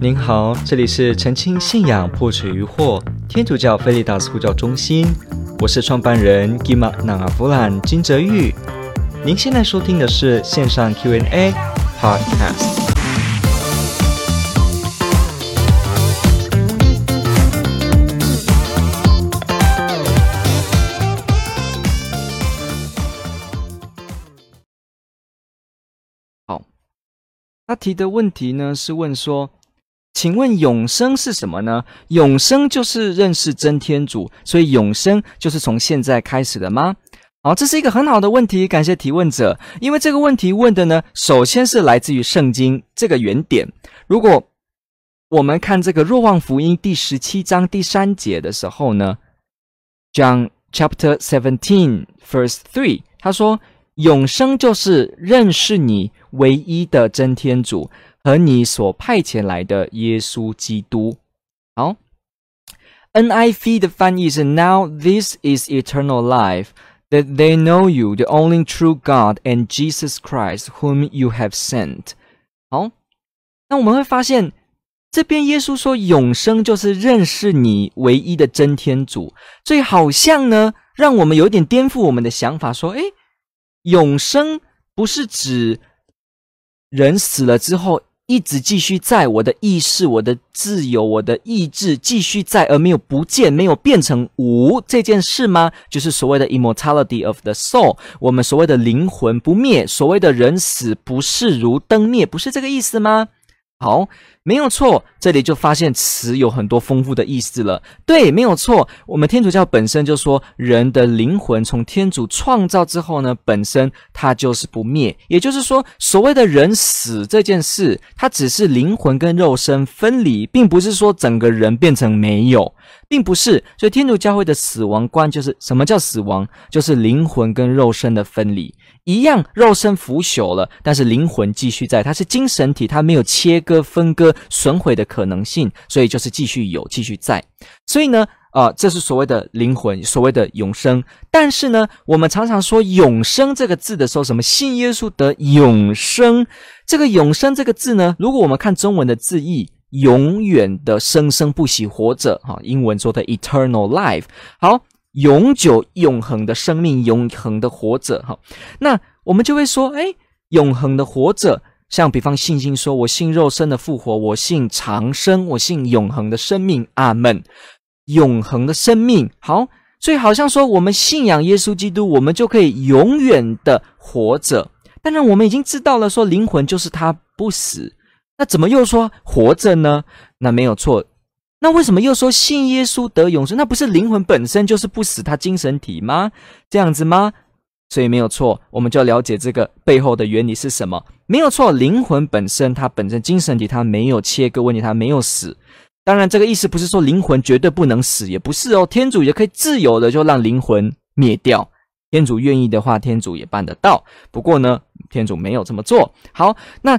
您好，这里是澄清信仰破除疑惑天主教菲利达斯呼叫中心，我是创办人 Gima Nangavulan 金泽玉。您现在收听的是线上 Q&A Podcast。好，他提的问题呢是问说。请问永生是什么呢？永生就是认识真天主，所以永生就是从现在开始的吗？好，这是一个很好的问题，感谢提问者。因为这个问题问的呢，首先是来自于圣经这个原点。如果我们看这个若望福音第十七章第三节的时候呢讲 chapter seventeen verse three，他说：“永生就是认识你唯一的真天主。”和你所派遣来的耶稣基督，好，NIV 的翻译是 Now this is eternal life, that they know you, the only true God, and Jesus Christ, whom you have sent。好，那我们会发现，这边耶稣说永生就是认识你唯一的真天主，所以好像呢，让我们有点颠覆我们的想法，说，诶，永生不是指人死了之后。一直继续在我的意识、我的自由、我的意志继续在，而没有不见、没有变成无这件事吗？就是所谓的 immortality of the soul，我们所谓的灵魂不灭，所谓的人死不是如灯灭，不是这个意思吗？好，没有错，这里就发现词有很多丰富的意思了。对，没有错，我们天主教本身就说，人的灵魂从天主创造之后呢，本身它就是不灭。也就是说，所谓的人死这件事，它只是灵魂跟肉身分离，并不是说整个人变成没有。并不是，所以天主教会的死亡观就是什么叫死亡？就是灵魂跟肉身的分离。一样，肉身腐朽了，但是灵魂继续在，它是精神体，它没有切割、分割、损毁的可能性，所以就是继续有，继续在。所以呢，啊、呃，这是所谓的灵魂，所谓的永生。但是呢，我们常常说永生这个字的时候，什么信耶稣得永生？这个永生这个字呢，如果我们看中文的字义。永远的生生不息活着，哈，英文说的 eternal life，好，永久永恒的生命，永恒的活着，哈，那我们就会说，诶，永恒的活着，像比方信心说，我信肉身的复活，我信长生，我信永恒的生命，阿门，永恒的生命，好，所以好像说我们信仰耶稣基督，我们就可以永远的活着，当然我们已经知道了，说灵魂就是他不死。那怎么又说活着呢？那没有错。那为什么又说信耶稣得永生？那不是灵魂本身就是不死，他精神体吗？这样子吗？所以没有错，我们就要了解这个背后的原理是什么。没有错，灵魂本身它本身精神体它没有切割问题，它没有死。当然，这个意思不是说灵魂绝对不能死，也不是哦。天主也可以自由的就让灵魂灭掉。天主愿意的话，天主也办得到。不过呢，天主没有这么做。好，那。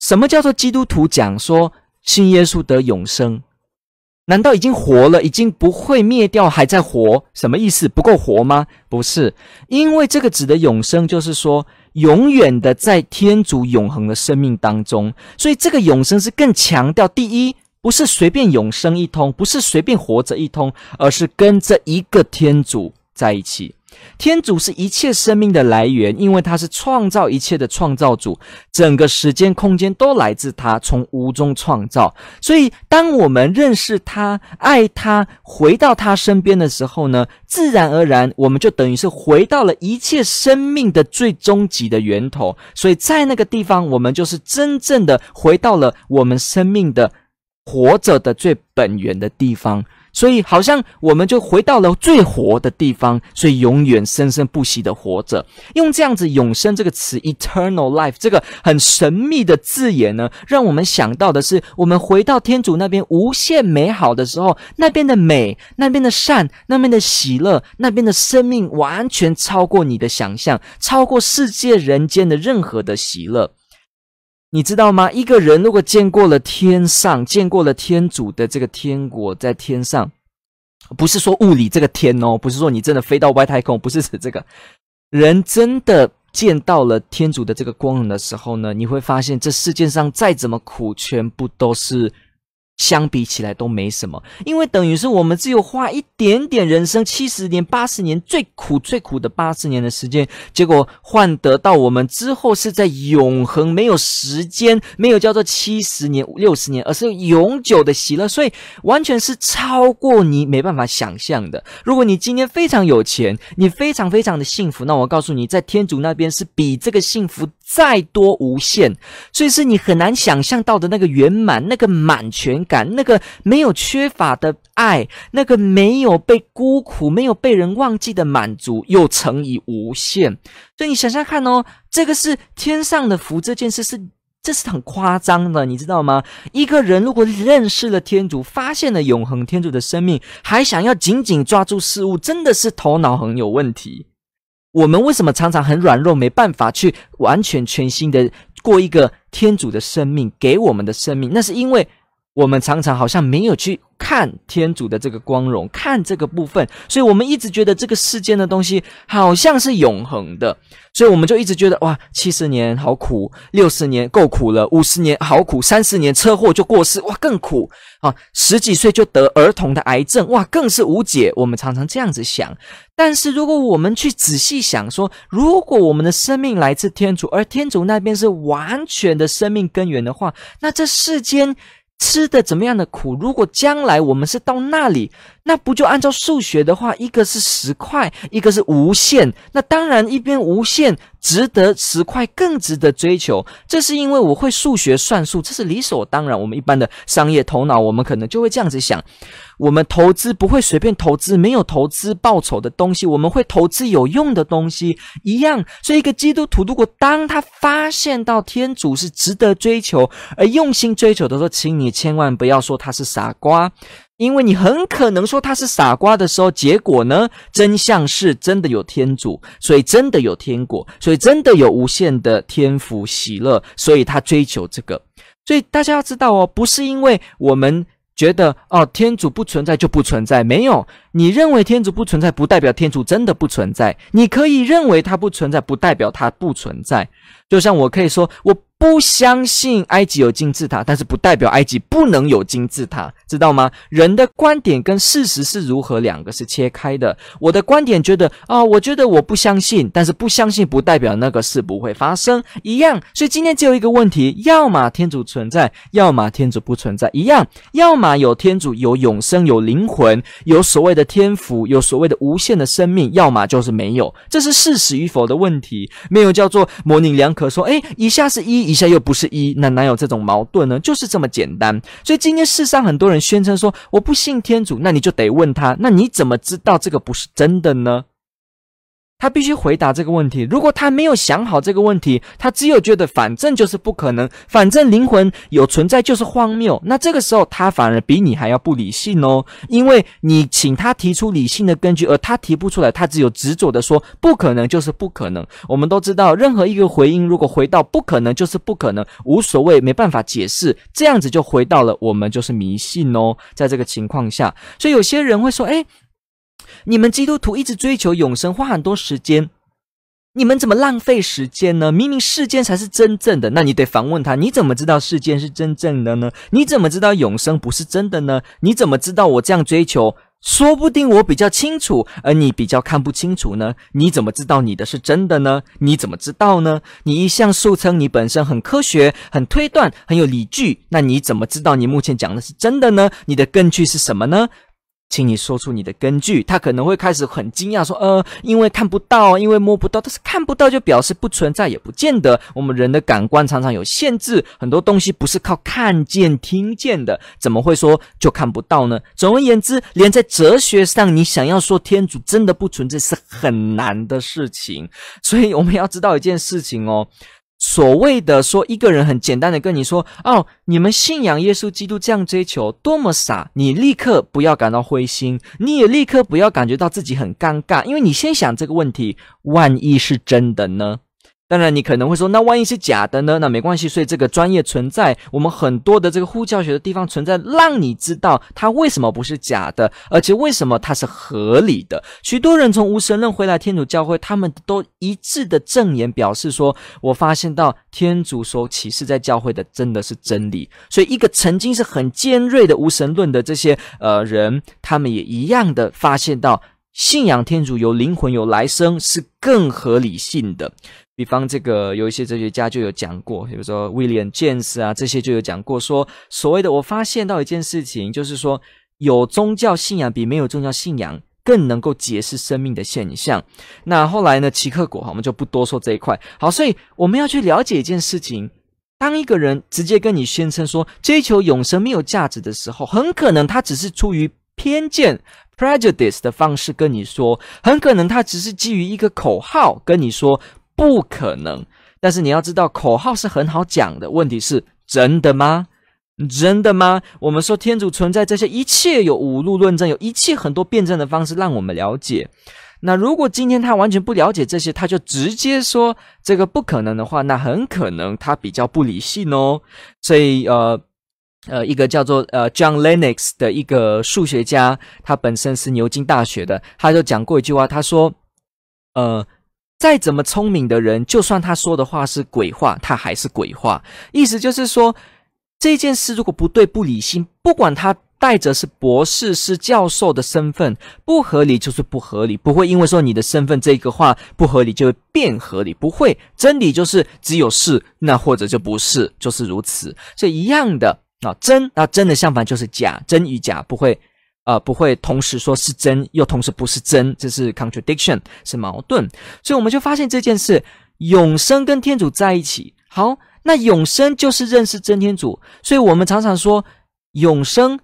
什么叫做基督徒讲说信耶稣得永生？难道已经活了，已经不会灭掉，还在活？什么意思？不够活吗？不是，因为这个指的永生，就是说永远的在天主永恒的生命当中。所以这个永生是更强调，第一，不是随便永生一通，不是随便活着一通，而是跟这一个天主在一起。天主是一切生命的来源，因为他是创造一切的创造主，整个时间空间都来自他，从无中创造。所以，当我们认识他、爱他、回到他身边的时候呢，自然而然，我们就等于是回到了一切生命的最终极的源头。所以在那个地方，我们就是真正的回到了我们生命的活着的最本源的地方。所以，好像我们就回到了最活的地方，所以永远生生不息的活着。用这样子“永生”这个词 （eternal life） 这个很神秘的字眼呢，让我们想到的是，我们回到天主那边无限美好的时候，那边的美、那边的善、那边的喜乐、那边的生命，完全超过你的想象，超过世界人间的任何的喜乐。你知道吗？一个人如果见过了天上，见过了天主的这个天国在天上，不是说物理这个天哦，不是说你真的飞到外太空，不是指这个。人真的见到了天主的这个光荣的时候呢，你会发现这世界上再怎么苦，全部都是相比起来都没什么，因为等于是我们只有花一点点人生七十年、八十年最苦最苦的八十年的时间，结果换得到我们之后是在永恒，没有时间，没有叫做七十年、六十年，而是永久的喜乐，所以完全是超过你没办法想象的。如果你今天非常有钱，你非常非常的幸福，那我告诉你，在天主那边是比这个幸福再多无限，所以是你很难想象到的那个圆满、那个满全。感那个没有缺乏的爱，那个没有被孤苦、没有被人忘记的满足，又乘以无限。所以你想想看哦，这个是天上的福，这件事是这是很夸张的，你知道吗？一个人如果认识了天主，发现了永恒天主的生命，还想要紧紧抓住事物，真的是头脑很有问题。我们为什么常常很软弱，没办法去完全全新的过一个天主的生命给我们的生命？那是因为。我们常常好像没有去看天主的这个光荣，看这个部分，所以我们一直觉得这个世间的东西好像是永恒的，所以我们就一直觉得哇，七十年好苦，六十年够苦了，五十年好苦，三十年车祸就过世，哇，更苦啊！十几岁就得儿童的癌症，哇，更是无解。我们常常这样子想，但是如果我们去仔细想说，如果我们的生命来自天主，而天主那边是完全的生命根源的话，那这世间。吃的怎么样的苦？如果将来我们是到那里，那不就按照数学的话，一个是十块，一个是无限。那当然，一边无限值得十块更值得追求。这是因为我会数学算数，这是理所当然。我们一般的商业头脑，我们可能就会这样子想。我们投资不会随便投资没有投资报酬的东西，我们会投资有用的东西一样。所以，一个基督徒如果当他发现到天主是值得追求而用心追求的时候，请你千万不要说他是傻瓜，因为你很可能说他是傻瓜的时候，结果呢，真相是真的有天主，所以真的有天国，所以真的有无限的天福喜乐，所以他追求这个。所以大家要知道哦，不是因为我们。觉得哦，天主不存在就不存在，没有。你认为天主不存在，不代表天主真的不存在。你可以认为他不存在，不代表他不存在。就像我可以说，我不相信埃及有金字塔，但是不代表埃及不能有金字塔，知道吗？人的观点跟事实是如何，两个是切开的。我的观点觉得啊、我觉得我不相信，但是不相信不代表那个事不会发生，一样。所以今天只有一个问题：要么天主存在，要么天主不存在，一样。要么有天主，有永生，有灵魂，有所谓的天福，有所谓的无限的生命；要么就是没有，这是事实与否的问题，没有叫做模棱两可。说，哎，以下是一，一下又不是一，那哪有这种矛盾呢？就是这么简单。所以今天世上很多人宣称说，我不信天主，那你就得问他，那你怎么知道这个不是真的呢？他必须回答这个问题。如果他没有想好这个问题，他只有觉得反正就是不可能，反正灵魂有存在就是荒谬。那这个时候他反而比你还要不理性哦，因为你请他提出理性的根据，而他提不出来，他只有执着的说不可能就是不可能。我们都知道，任何一个回音如果回到不可能就是不可能，无所谓，没办法解释，这样子就回到了我们就是迷信哦。在这个情况下，所以有些人会说，诶。你们基督徒一直追求永生，花很多时间，你们怎么浪费时间呢？明明世间才是真正的，那你得反问他：你怎么知道世间是真正的呢？你怎么知道永生不是真的呢？你怎么知道我这样追求，说不定我比较清楚，而你比较看不清楚呢？你怎么知道你的是真的呢？你怎么知道呢？你一向素称你本身很科学、很推断、很有理据，那你怎么知道你目前讲的是真的呢？你的根据是什么呢？请你说出你的根据，他可能会开始很惊讶，说：“呃，因为看不到，因为摸不到，但是看不到就表示不存在，也不见得。我们人的感官常常有限制，很多东西不是靠看见、听见的，怎么会说就看不到呢？总而言之，连在哲学上，你想要说天主真的不存在是很难的事情。所以我们要知道一件事情哦。”所谓的说一个人很简单的跟你说哦，你们信仰耶稣基督这样追求多么傻，你立刻不要感到灰心，你也立刻不要感觉到自己很尴尬，因为你先想这个问题，万一是真的呢？当然，你可能会说，那万一是假的呢？那没关系，所以这个专业存在，我们很多的这个护教学的地方存在，让你知道它为什么不是假的，而且为什么它是合理的。许多人从无神论回来天主教会，他们都一致的证言表示说，我发现到天主所启示在教会的真的是真理。所以，一个曾经是很尖锐的无神论的这些呃人，他们也一样的发现到，信仰天主有灵魂有来生是更合理性的。比方这个有一些哲学家就有讲过，比如说 William James 啊，这些就有讲过说，所谓的我发现到一件事情，就是说有宗教信仰比没有宗教信仰更能够解释生命的现象。那后来呢，奇克果哈，我们就不多说这一块。好，所以我们要去了解一件事情，当一个人直接跟你宣称说追求永生没有价值的时候，很可能他只是出于偏见 （prejudice） 的方式跟你说，很可能他只是基于一个口号跟你说。不可能，但是你要知道，口号是很好讲的。问题是真的吗？真的吗？我们说天主存在，这些一切有五路论证，有一切很多辩证的方式让我们了解。那如果今天他完全不了解这些，他就直接说这个不可能的话，那很可能他比较不理性哦。所以，呃呃，一个叫做呃 John Lennox 的一个数学家，他本身是牛津大学的，他就讲过一句话，他说，呃。再怎么聪明的人，就算他说的话是鬼话，他还是鬼话。意思就是说，这件事如果不对、不理性，不管他带着是博士、是教授的身份，不合理就是不合理，不会因为说你的身份这个话不合理就会变合理，不会。真理就是只有是，那或者就不是，就是如此。所以一样的啊，真啊真的相反就是假，真与假不会。呃，不会同时说是真，又同时不是真，这是 contradiction，是矛盾。所以我们就发现这件事，永生跟天主在一起。好，那永生就是认识真天主。所以我们常常说，永生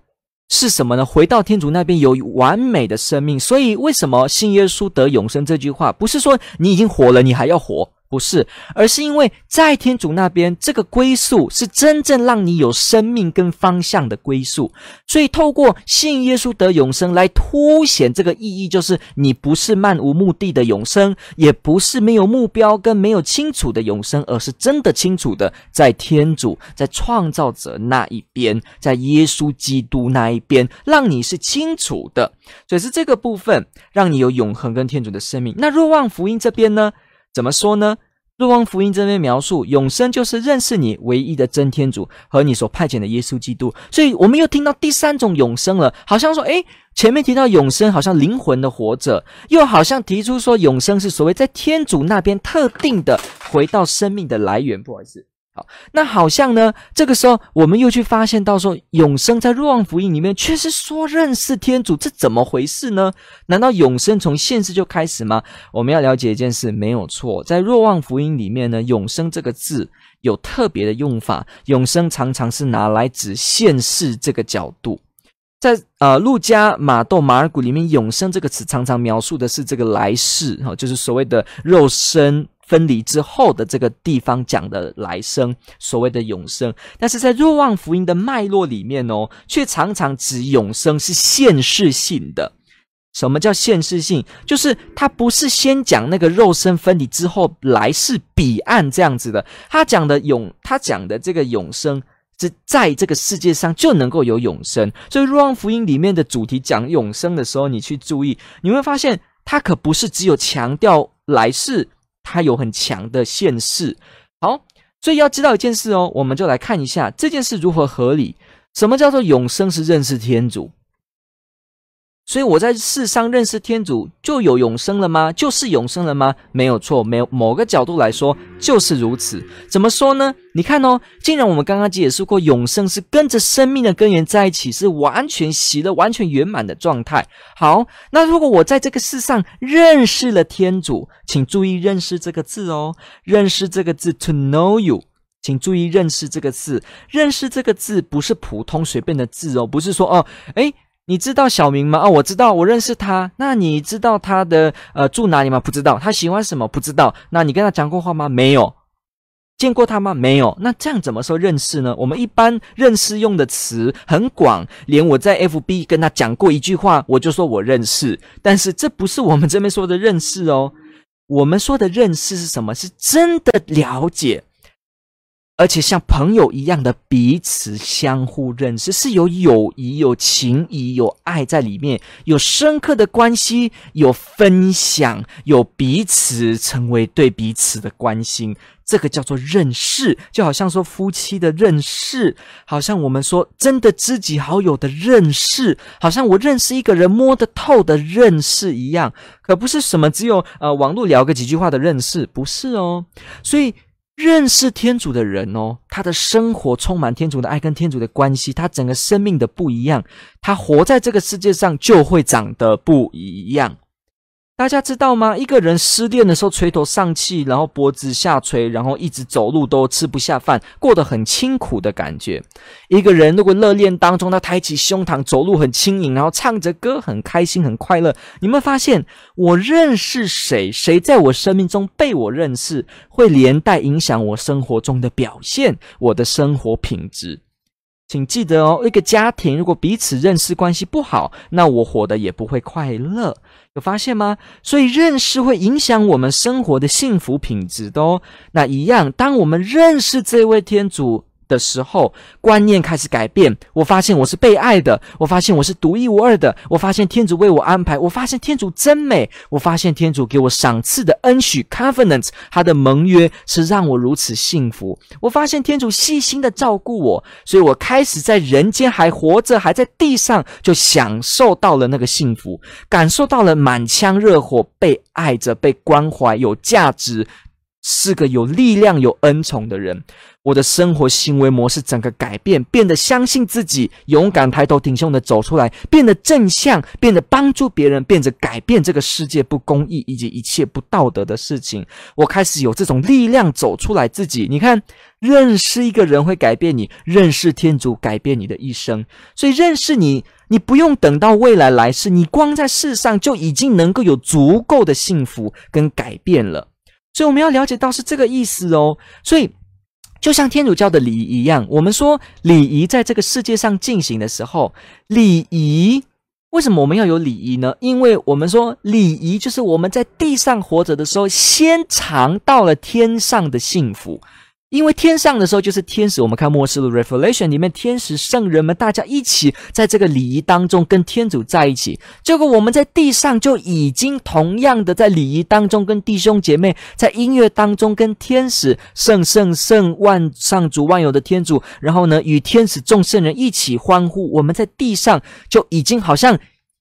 是什么呢？回到天主那边有完美的生命。所以为什么信耶稣得永生这句话，不是说你已经活了，你还要活？不是，而是因为在天主那边，这个归宿是真正让你有生命跟方向的归宿。所以，透过信耶稣得永生来凸显这个意义，就是你不是漫无目的的永生，也不是没有目标跟没有清楚的永生，而是真的清楚的在天主、在创造者那一边，在耶稣基督那一边，让你是清楚的。所以是这个部分让你有永恒跟天主的生命。那若望福音这边呢？怎么说呢？若望福音这边描述永生就是认识你唯一的真天主和你所派遣的耶稣基督，所以我们又听到第三种永生了。好像说，诶，前面提到永生，好像灵魂的活着，又好像提出说永生是所谓在天主那边特定的回到生命的来源。不好意思。好，那好像呢，这个时候我们又去发现到说，永生在若望福音里面却是说认识天主，这怎么回事呢？难道永生从现世就开始吗？我们要了解一件事，没有错，在若望福音里面呢，永生这个字有特别的用法，永生常常是拿来指现世这个角度，在呃路加、马窦、马尔谷里面，永生这个词常常描述的是这个来世，哈，就是所谓的肉身。分离之后的这个地方讲的来生，所谓的永生，但是在若望福音的脉络里面哦，却常常指永生是现世性的。什么叫现世性？就是他不是先讲那个肉身分离之后来世彼岸这样子的，他讲的永，他讲的这个永生是在这个世界上就能够有永生。所以若望福音里面的主题讲永生的时候，你去注意，你会发现他可不是只有强调来世。它有很强的现世，好，所以要知道一件事哦，我们就来看一下这件事如何合理。什么叫做永生？是认识天主。所以我在世上认识天主，就有永生了吗？就是永生了吗？没有错，没有某个角度来说就是如此。怎么说呢？你看哦，既然我们刚刚解释过，永生是跟着生命的根源在一起，是完全喜乐、完全圆满的状态。好，那如果我在这个世上认识了天主，请注意“认识”这个字哦，“认识”这个字 “to know you”，请注意“认识”这个字，“认识”这个字不是普通随便的字哦，不是说哦，诶你知道小明吗？哦，我知道，我认识他。那你知道他的呃住哪里吗？不知道。他喜欢什么？不知道。那你跟他讲过话吗？没有。见过他吗？没有。那这样怎么说认识呢？我们一般认识用的词很广，连我在 FB 跟他讲过一句话，我就说我认识。但是这不是我们这边说的认识哦。我们说的认识是什么？是真的了解。而且像朋友一样的彼此相互认识，是有友谊、有情谊、有爱在里面，有深刻的关系，有分享，有彼此成为对彼此的关心，这个叫做认识。就好像说夫妻的认识，好像我们说真的知己好友的认识，好像我认识一个人摸得透的认识一样，可不是什么只有呃网络聊个几句话的认识，不是哦，所以。认识天主的人哦，他的生活充满天主的爱跟天主的关系，他整个生命的不一样，他活在这个世界上就会长得不一样。大家知道吗？一个人失恋的时候垂头丧气，然后脖子下垂，然后一直走路都吃不下饭，过得很清苦的感觉。一个人如果热恋当中，他抬起胸膛走路很轻盈，然后唱着歌很开心很快乐。你们发现，我认识谁，谁在我生命中被我认识，会连带影响我生活中的表现，我的生活品质。请记得哦，一个家庭如果彼此认识关系不好，那我活得也不会快乐。有发现吗？所以认识会影响我们生活的幸福品质的哦。那一样，当我们认识这位天主。的时候，观念开始改变。我发现我是被爱的，我发现我是独一无二的，我发现天主为我安排，我发现天主真美，我发现天主给我赏赐的恩许 covenant，他的盟约是让我如此幸福。我发现天主细心的照顾我，所以我开始在人间还活着，还在地上，就享受到了那个幸福，感受到了满腔热火，被爱着，被关怀，有价值。是个有力量、有恩宠的人。我的生活行为模式整个改变，变得相信自己，勇敢抬头挺胸的走出来，变得正向，变得帮助别人，变得改变这个世界不公义以及一切不道德的事情。我开始有这种力量走出来。自己，你看，认识一个人会改变你，认识天主改变你的一生。所以认识你，你不用等到未来来世，你光在世上就已经能够有足够的幸福跟改变了。所以我们要了解到是这个意思哦。所以就像天主教的礼仪一样，我们说礼仪在这个世界上进行的时候，礼仪为什么我们要有礼仪呢？因为我们说礼仪就是我们在地上活着的时候，先尝到了天上的幸福。因为天上的时候就是天使，我们看末世的 Revelation 里面，天使圣人们大家一起在这个礼仪当中跟天主在一起。结果我们在地上就已经同样的在礼仪当中跟弟兄姐妹，在音乐当中跟天使圣圣圣万上主万有的天主，然后呢与天使众圣人一起欢呼。我们在地上就已经好像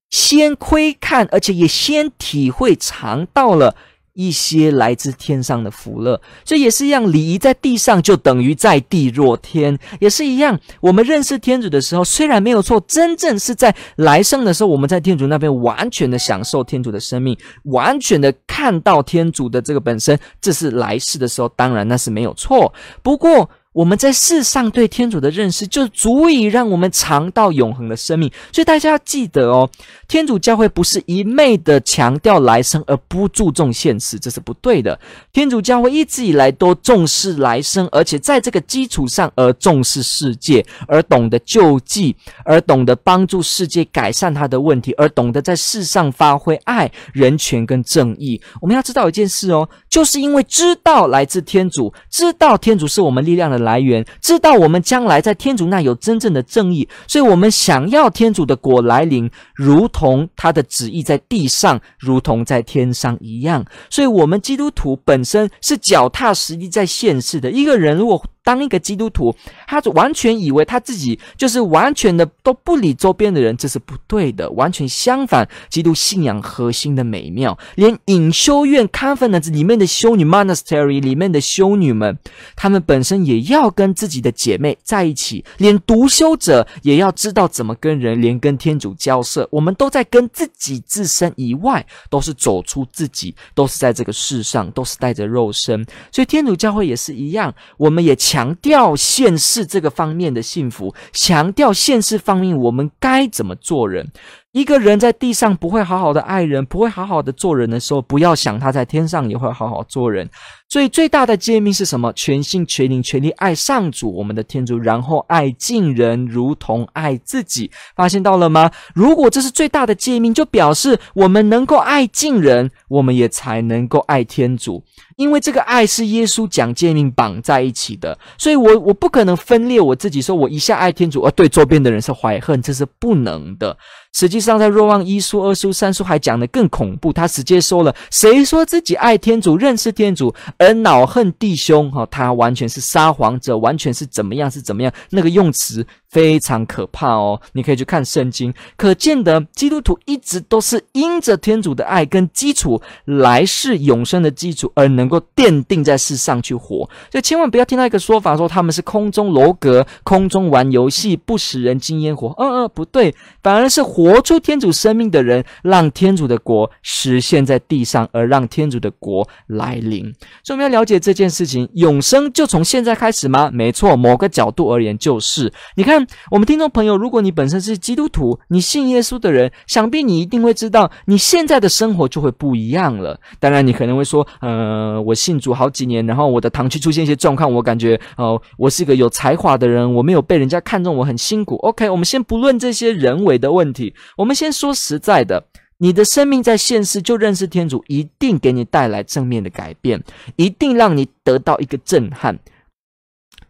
先窥看，而且也先体会尝到了。一些来自天上的福乐，这也是一样。礼仪在地上就等于在地若天，也是一样。我们认识天主的时候，虽然没有错，真正是在来生的时候，我们在天主那边完全的享受天主的生命，完全的看到天主的这个本身，这是来世的时候，当然那是没有错。不过，我们在世上对天主的认识，就足以让我们尝到永恒的生命。所以大家要记得哦，天主教会不是一昧的强调来生而不注重现实，这是不对的。天主教会一直以来都重视来生，而且在这个基础上而重视世界，而懂得救济，而懂得帮助世界改善他的问题，而懂得在世上发挥爱、人权跟正义。我们要知道一件事哦，就是因为知道来自天主，知道天主是我们力量的来源，知道我们将来在天主那有真正的正义，所以我们想要天主的果来临，如同他的旨意在地上，如同在天上一样。所以，我们基督徒本身是脚踏实地在现世的一个人。如果当一个基督徒，他就完全以为他自己就是完全的都不理周边的人，这是不对的。完全相反，基督信仰核心的美妙，连隐修院 Convent 里面的修女 Monastery 里面的修女们，她们本身也要跟自己的姐妹在一起，连独修者也要知道怎么跟人，连跟天主交涉。我们都在跟自己自身以外，都是走出自己，都是在这个世上，都是带着肉身。所以天主教会也是一样，我们也。强调现世这个方面的幸福，强调现世方面我们该怎么做人。一个人在地上不会好好的爱人，不会好好的做人的时候，不要想他在天上也会好好做人。所以最大的诫命是什么？全心全灵全力爱上主，我们的天主，然后爱近人如同爱自己。发现到了吗？如果这是最大的诫命，就表示我们能够爱近人，我们也才能够爱天主。因为这个爱是耶稣讲诫命绑在一起的，所以我我不可能分裂我自己，说我一下爱天主，而对周边的人是怀恨，这是不能的。实际上，在若望一书、二书、三书还讲得更恐怖，他直接说了：谁说自己爱天主、认识天主，而恼恨弟兄，哈，他完全是撒谎者，完全是怎么样是怎么样，那个用词。非常可怕哦！你可以去看圣经，可见得基督徒一直都是因着天主的爱跟基础，来世永生的基础，而能够奠定在世上去活。所以千万不要听到一个说法说他们是空中楼阁、空中玩游戏、不食人间烟火。嗯嗯，不对，反而是活出天主生命的人，让天主的国实现在地上，而让天主的国来临。所以我们要了解这件事情，永生就从现在开始吗？没错，某个角度而言就是。你看。我们听众朋友，如果你本身是基督徒，你信耶稣的人，想必你一定会知道，你现在的生活就会不一样了。当然，你可能会说，呃，我信主好几年，然后我的堂区出现一些状况，我感觉，哦、呃，我是一个有才华的人，我没有被人家看中，我很辛苦。OK，我们先不论这些人为的问题，我们先说实在的，你的生命在现世就认识天主，一定给你带来正面的改变，一定让你得到一个震撼。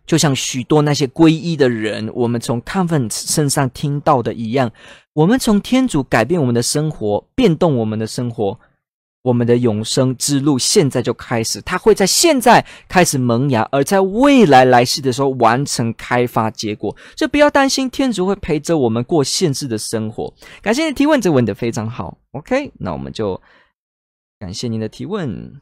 就像许多那些皈依的人，我们从 Convent 身上听到的一样，我们从天主改变我们的生活，变动我们的生活，我们的永生之路现在就开始，它会在现在开始萌芽，而在未来来世的时候完成开发结果。所以不要担心，天主会陪着我们过现世的生活。感谢你的提问，这问得非常好。OK，那我们就感谢您的提问。